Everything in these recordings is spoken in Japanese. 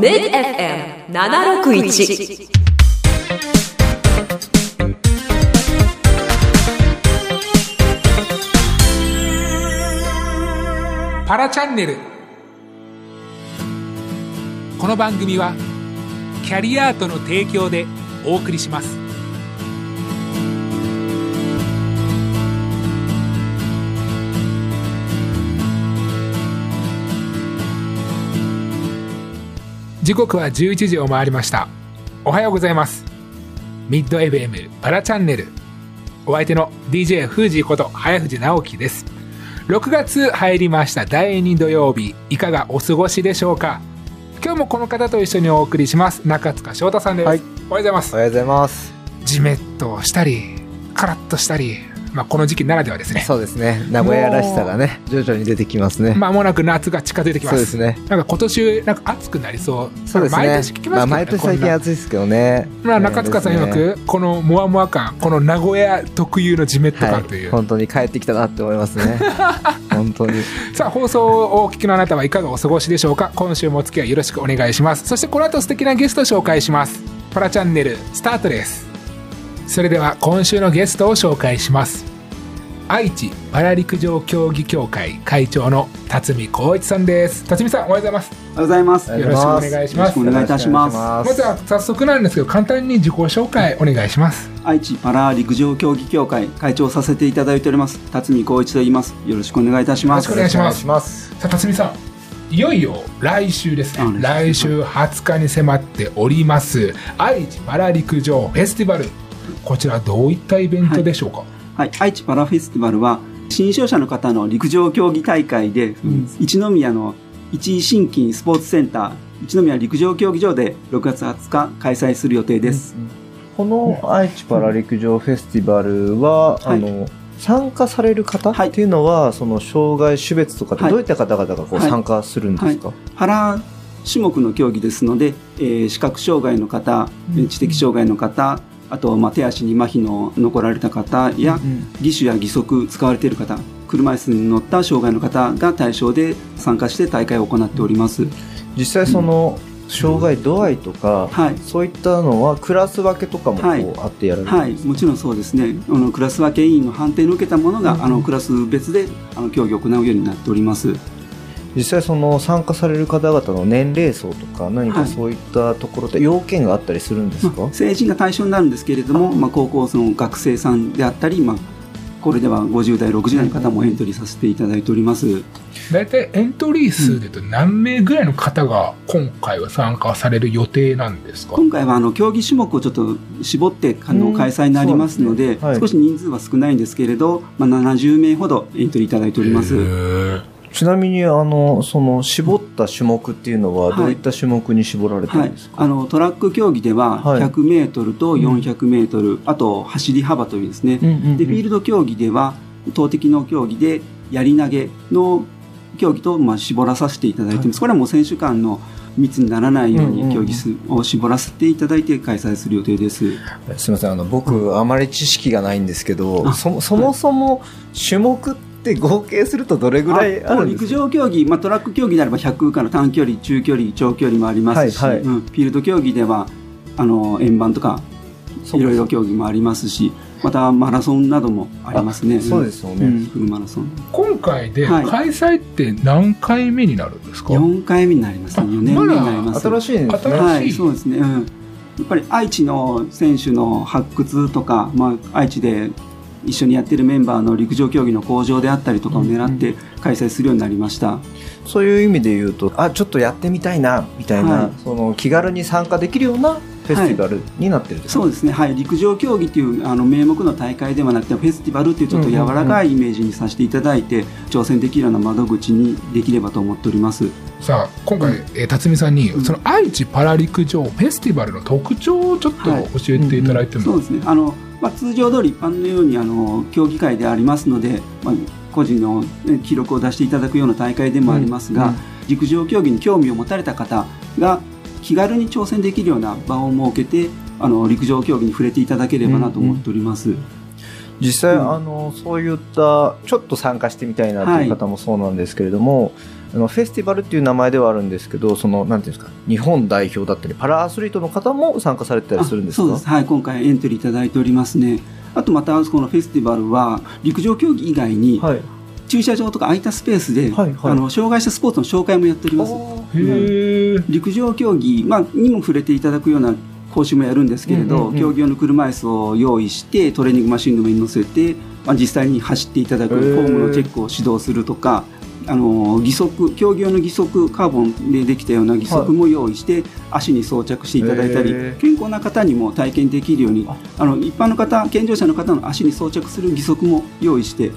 MidFM761 パラチャンネル。この番組はキャリアートの提供でお送りします。時刻は11時を回りました。おはようございます。ミッド FM パラチャンネル。お相手の DJ フージーこと早藤直樹です。6月入りました。第2土曜日いかがお過ごしでしょうか？今日もこの方と一緒にお送りします。中塚翔太さんです、はい。おはようございます。おはようございます。ジメッとしたりカラッとしたりまあこの時期ならではですねそうですね。名古屋らしさがね、徐々に出てきますね。まもなく夏が近づいてきますそうですね。なんか今年なんか暑くなりそうそうですね。毎年聞きますけどね、まあ、毎年最近暑いですけどね。まあ、中塚さん曰ですねく、このモワモワ感この名古屋特有のジメッとはい。感という、本当に帰ってきたなって思いますね。本当に。さあ放送をお聞きのあなたはいかがお過ごしでしょうか？今週もお付き合いよろしくお願いしますそしてこの後素敵なゲストを紹介しますパラチャンネルスタートですそれでは今週のゲストを紹介します愛知パラ陸上競技協会会長の辰巳光一さんです辰巳さんおはようございますおはようございます。よろしくお願いしますろしくお願いいたします。まずは早速なんですけど簡単に自己紹介お願いします愛知パラ陸上競技協会会長をさせていただいております辰巳光一と言います。よろしくお願いいたします。よろしくお願いします。さあ辰巳さんいよいよ来週ですねあ来週20日に迫っております愛知パラ陸上フェスティバルこちらどういったイベントでしょうか、はい、愛知パラフェスティバルは新商社の方の陸上競技大会で、一宮の一位新規スポーツセンター一宮陸上競技場で6月20日開催する予定です。この愛知パラ陸上フェスティバルは、はい。あの、参加される方はい。っていうのは、その障害種別とかではい。どういった方々がこうはい。参加するんですか、パラ種目の競技ですので、えー視覚障害の方、知的障害の方、あと、まあ、手足に麻痺の残られた方や、義手や義足使われている方車椅子に乗った障害の方が対象で参加して大会を行っております。実際その障害度合いとか、はい。そういったのはクラス分けとかもはい。あってやられるんはい。もちろんそうですね。あのクラス分け委員の判定の受けたものが、あのクラス別であの競技を行うようになっております実際その参加される方々の年齢層とか何かはい。そういったところで要件があったりするんですか、まあ成人が対象になるんですけれども、まあ、高校の学生さんであったり、まあ、これでは50代60代の方もエントリーさせていただいております。大体エントリー数でいうと何名ぐらいの方が今回は参加される予定なんですか、今回はあの競技種目をちょっと絞ってあうんの開催になりますので,、そうですねはい。少し人数は少ないんですけれど、まあ、70名ほどエントリーいただいておりますちなみにあのその絞った種目っていうのはどういった種目に絞られてはいるんです、か、あのトラック競技でははい。100メートルと400メートル、あと走り幅というですね、うんうんうん。でフィールド競技では投擲の競技でやり投げの競技とまあ絞らさせていただいてます、これはもう選手間の密にならないよううんうんうんに競技数を絞らせていただいて開催する予定です。すみません。あの僕あまり知識がないんですけどあそそもそも種目って合計するとどれぐらいあるんです陸か上競技、まあ、トラック競技であれば100から短距離中距離長距離もありますし、はいはい。うん。フィールド競技ではあの円盤とかいろいろ競技もありますしまたマラソンなどもありますね。あそうですよね。うん。フルマラソン。今回ではい。開催って何回目になるんですか、4回目になりますね。あ4年目になります。新しいんですね。新しい。はいそうですね、うん、やっぱり愛知の選手の発掘とか、まあ、愛知で一緒にやってるメンバーの陸上競技の向上であったりとかを狙って開催するようになりました、そういう意味で言うとあちょっとやってみたいなみたいな、はい。その気軽に参加できるようなフェスティバルになってるんですか、そうですね、はい、陸上競技というあの名目の大会ではなくてフェスティバルというちょっと柔らかいイメージにさせていただいて、挑戦できるような窓口にできればと思っております。さあ今回、えー辰巳さんに、うん。その愛知パラ陸上フェスティバルの特徴をちょっとはい。教えていただいても、そうですね。あの、まあ、通常通り一般のようにあの競技会でありますので、まあ、個人のね記録を出していただくような大会でもありますが、うんうん。陸上競技に興味を持たれた方が気軽に挑戦できるような場を設けてあの陸上競技に触れていただければなと思っております。実際、うん。あのそういったちょっと参加してみたいなという方もそうなんですけれども、あのフェスティバルっていう名前ではあるんですけど、その、なんていうんですか、日本代表だったり、パラアスリートの方も参加されてたりするんですか？そうです。はい、今回エントリーいただいておりますね。あとまた、このフェスティバルは、陸上競技以外に、はい。駐車場とか空いたスペースで、はいはいあの障害者スポーツの紹介もやっております。へえ。陸上競技、まあ、にも触れていただくような講習もやるんですけれど、うんうんうん競技用の車椅子を用意してトレーニングマシンの上に乗せて、まあ、実際に走っていただくフォームのチェックを指導するとかあの義足競技用の義足カーボンでできたような義足も用意して、足に装着していただいたり健康な方にも体験できるようにあ。の一般の方健常者の方の足に装着する義足も用意して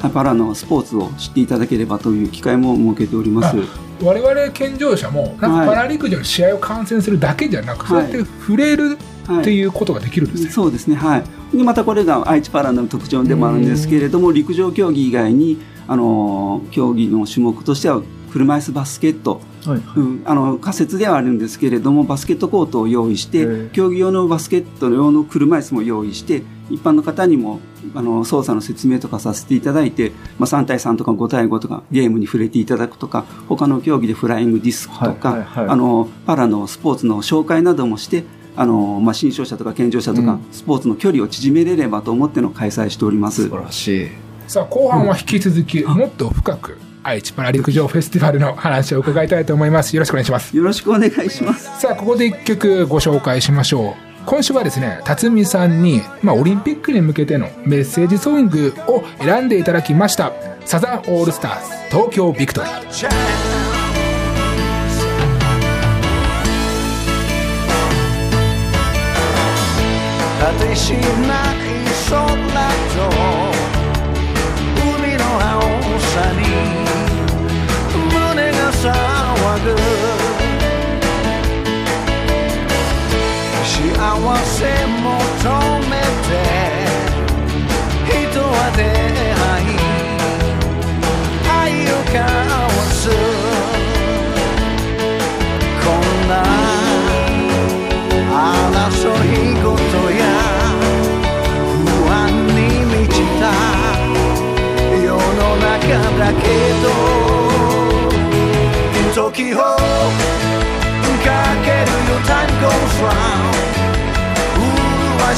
パラのスポーツを知っていただければという機会も設けております。我々健常者もなんかパラ陸上の試合を観戦するだけじゃなく、はいそうやって触れるはいっていうことができるんですね。そうですね、はい。で、またこれが愛知パラの特徴でもあるんですけれども、陸上競技以外に、あの、競技の種目としては、車椅子バスケット、はい。うん、あの仮設ではあるんですけれどもバスケットコートを用意して競技用のバスケット用の車椅子も用意して一般の方にもあの操作の説明とかさせていただいて、まあ、3対3とか5対5とかゲームに触れていただくとか他の競技でフライングディスクとか、はいはいはいあのパラのスポーツの紹介などもしてあの、まあ、新商者とか健常者とか、うんスポーツの距離を縮めれればと思っての開催しております素晴。らしい。さあ後半は引き続きもっと深く愛知パラ陸上フェスティバルの話を伺いたいと思います。よろしくお願いします。よろしくお願いします。さあここで一曲ご紹介しましょう今週はですね辰巳さんに、まあ、オリンピックに向けてのメッセージソングを選んでいただきましたサザンオールスターズ東京ビクトリー果てしない空と海の青さに胸が騒ぐ幸せ求めて人は出麗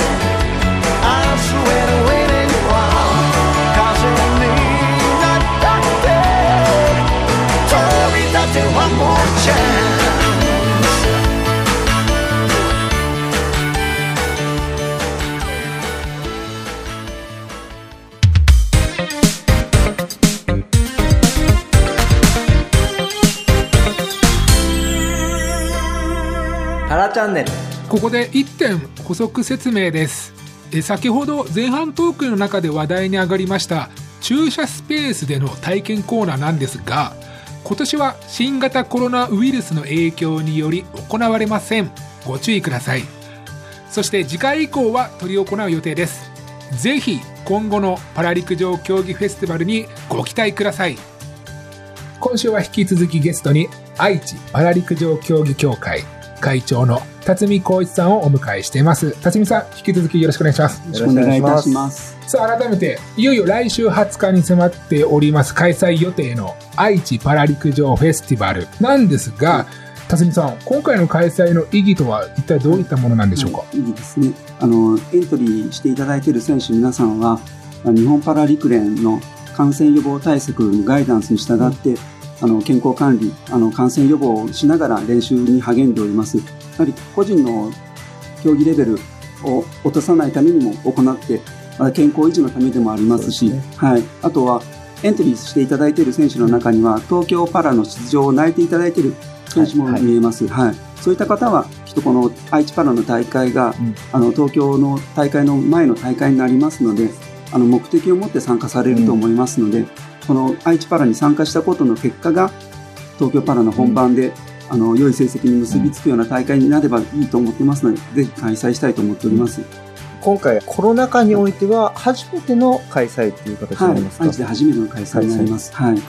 タラチャンネル。ここで1点補足説明です。え先ほど前半トークの中で話題に上がりました駐車スペースでの体験コーナーなんですが今年は新型コロナウイルスの影響により行われません。ご注意ください。そして次回以降は執り行う予定です。ぜひ今後のパラ陸上競技フェスティバルにご期待ください。今週は引き続きゲストに愛知パラ陸上競技協会会長の辰巳光一さんをお迎えしています辰巳さん引き続きよろしくお願いしますよろしくお願いいたします。さあ改めていよいよ来週20日に迫っております開催予定の愛知パラ陸上フェスティバルなんですが辰巳さん今回の開催の意義とは一体どういったものなんでしょうか、いいですね。あの、エントリーしていただいている選手皆さんは、あ日本パラ陸連の感染予防対策のガイダンスに従って、あの、健康管理、あの、感染予防をしながら練習に励んでおります。やはり個人の競技レベルを落とさないためにも行って、また健康維持のためでもありますし、すはい。あとは、エントリーしていただいている選手の中には、東京パラの出場を泣いていただいている選手もはいはい見えます。はい。そういった方は、きっとこの愛知パラの大会が、うんあの、東京の大会の前の大会になりますので、あの、目的を持って参加されると思いますので、この愛知パラに参加したことの結果が、東京パラの本番で、あの、良い成績に結びつくような大会になればいいと思ってますので、ぜひ開催したいと思っております。今回コロナ禍においては初めての開催という形にはないりますか、愛知で初めての開催になります。はい。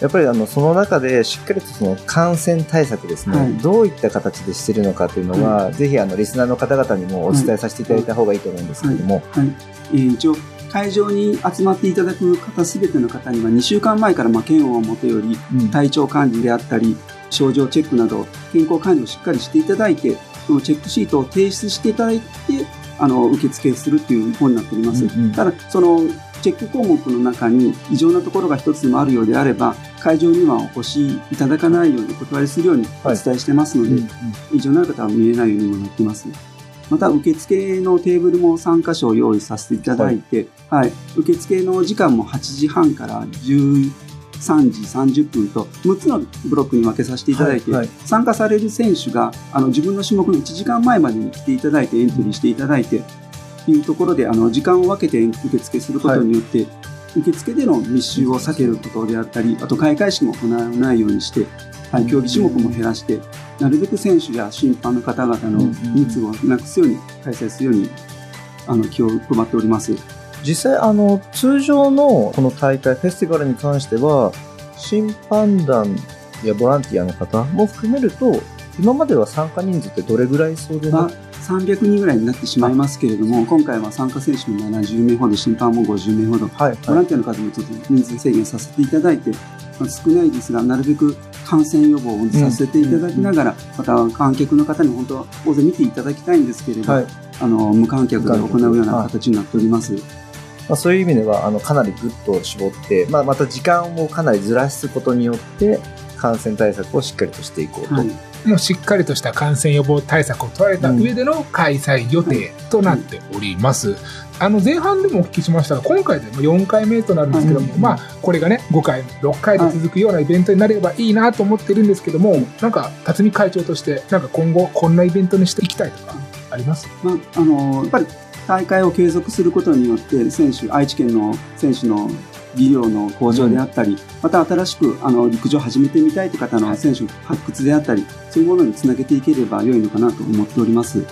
やっぱりあのその中でしっかりとその感染対策ですね、はい。どういった形でしてるのかというのは、ぜひあのリスナーの方々にもお伝えさせていただいた方がいいと思うんですけれども、はい。えー一応会場に集まっていただく方すべての方には2週間前からまあをもとよりうん。体調管理であったり症状チェックなど健康管理をしっかりしていただいてそのチェックシートを提出していただいてあの受付するという方になっております、うんうん。ただそのチェック項目の中に異常なところが一つでもあるようであれば会場にはお越しいただかないようにお断りするようにお伝えしてますので、うんうん。異常のある方は見えないようにもなってます。また、受付のテーブルも3箇所用意させていただいて、はい、受付の時間も8時半から13時30分と6つのブロックに分けさせていただいて、はいはい。参加される選手があの自分の種目の1時間前までに来ていただいてエントリーしていただいて、というところであの時間を分けて受付することによって、受付での密集を避けることであったり、あと開会式も行わないようにして、はい、競技種目も減らして、なるべく選手や審判の方々の密をなくすように開催するようにあの気を配っております。実際あの通常のこの大会フェスティバルに関しては審判団やボランティアの方も含めると今までは参加人数ってどれぐらいそうでまあ、300人ぐらいになってしまいますけれども、今回は参加選手も70名ほど、審判も50名ほど、はい。はい。ボランティアの数もちょっと人数制限させていただいて、まあ、少ないですが、なるべく感染予防をさせていただきながら、また観客の方に本当は大勢見ていただきたいんですけれど、はい。あの無観客で行うような形になっております。まあ、そういう意味ではあのかなりグッと絞って、まあ、また時間をかなりずらすことによって感染対策をしっかりとしていこうと、はいもうしっかりとした感染予防対策を取られた上での開催予定となっております。あの前半でもお聞きしましたが、今回でも4回目となるんですけども、はいまあ、これがね、5回、6回で続くようなイベントになればいいなと思ってるんですけども、なんか、辰巳会長として、なんか今後、こんなイベントにしていきたいとか、あります？まあ、あのやっぱり大会を継続することによって選手愛知県の選手の技量の向上であったり、また新しくあの陸上を始めてみたいという方の選手発掘であったりそういうものにつなげていければ良いのかなと思っております。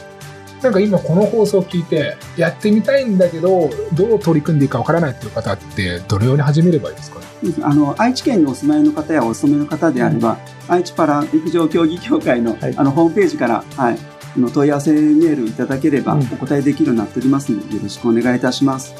なんか今この放送を聞いて、やってみたいんだけど、どう取り組んでいいかわからないっていう方って、どのように始めればいいですか？ねあの愛知県にお住まいの方やお勤めの方であれば、愛知パラ陸上競技協会の,、はい。あのホームページから、はい、あの問い合わせメールいただければうん。お答えできるようになっておりますのでよろしくお願いいたします。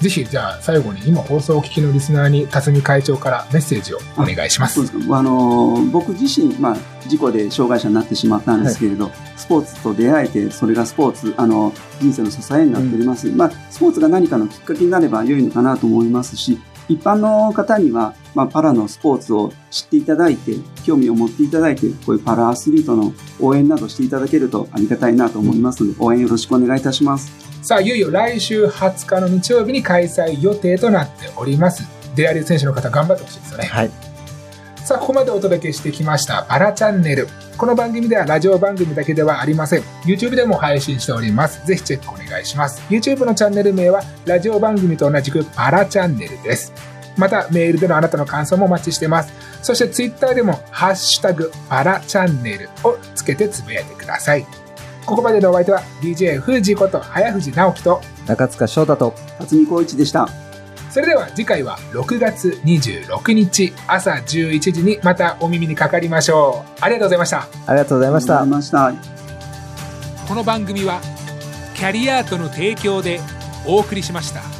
ぜひ、じゃあ最後に今放送をお聞きのリスナーに、辰巳会長からメッセージをお願いしますそう。ですかあの僕自身、まあ、事故で障害者になってしまったんですけれど、スポーツと出会えてそれがスポーツあの人生の支えになっております、まあ、スポーツが何かのきっかけになれば良いのかなと思いますし一般の方には、まあ、パラのスポーツを知っていただいて興味を持っていただいてこういうパラアスリートの応援などしていただけるとありがたいなと思いますので応援よろしくお願いいたします。さあ、いよいよ来週20日の日曜日に開催予定となっております。デアリー選手の方頑張ってほしいですよね。はいさあ、ここまでお届けしてきました、パラチャンネル。この番組ではラジオ番組だけではありません。YouTube でも配信しております。ぜひチェックお願いします。YouTube のチャンネル名は、ラジオ番組と同じくパラチャンネルです。また、メールでのあなたの感想もお待ちしてます。そして、Twitter でも、ハッシュタグ、パラチャンネルをつけてつぶやいてください。ここまでのお相手は、DJ 富士こと早藤直樹と、中塚翔太と辰巳光一でした。それでは次回は6月26日朝11時にまたお耳にかかりましょう。ありがとうございました。ありがとうございましたありがとうございました。この番組はキャリアートの提供でお送りしました。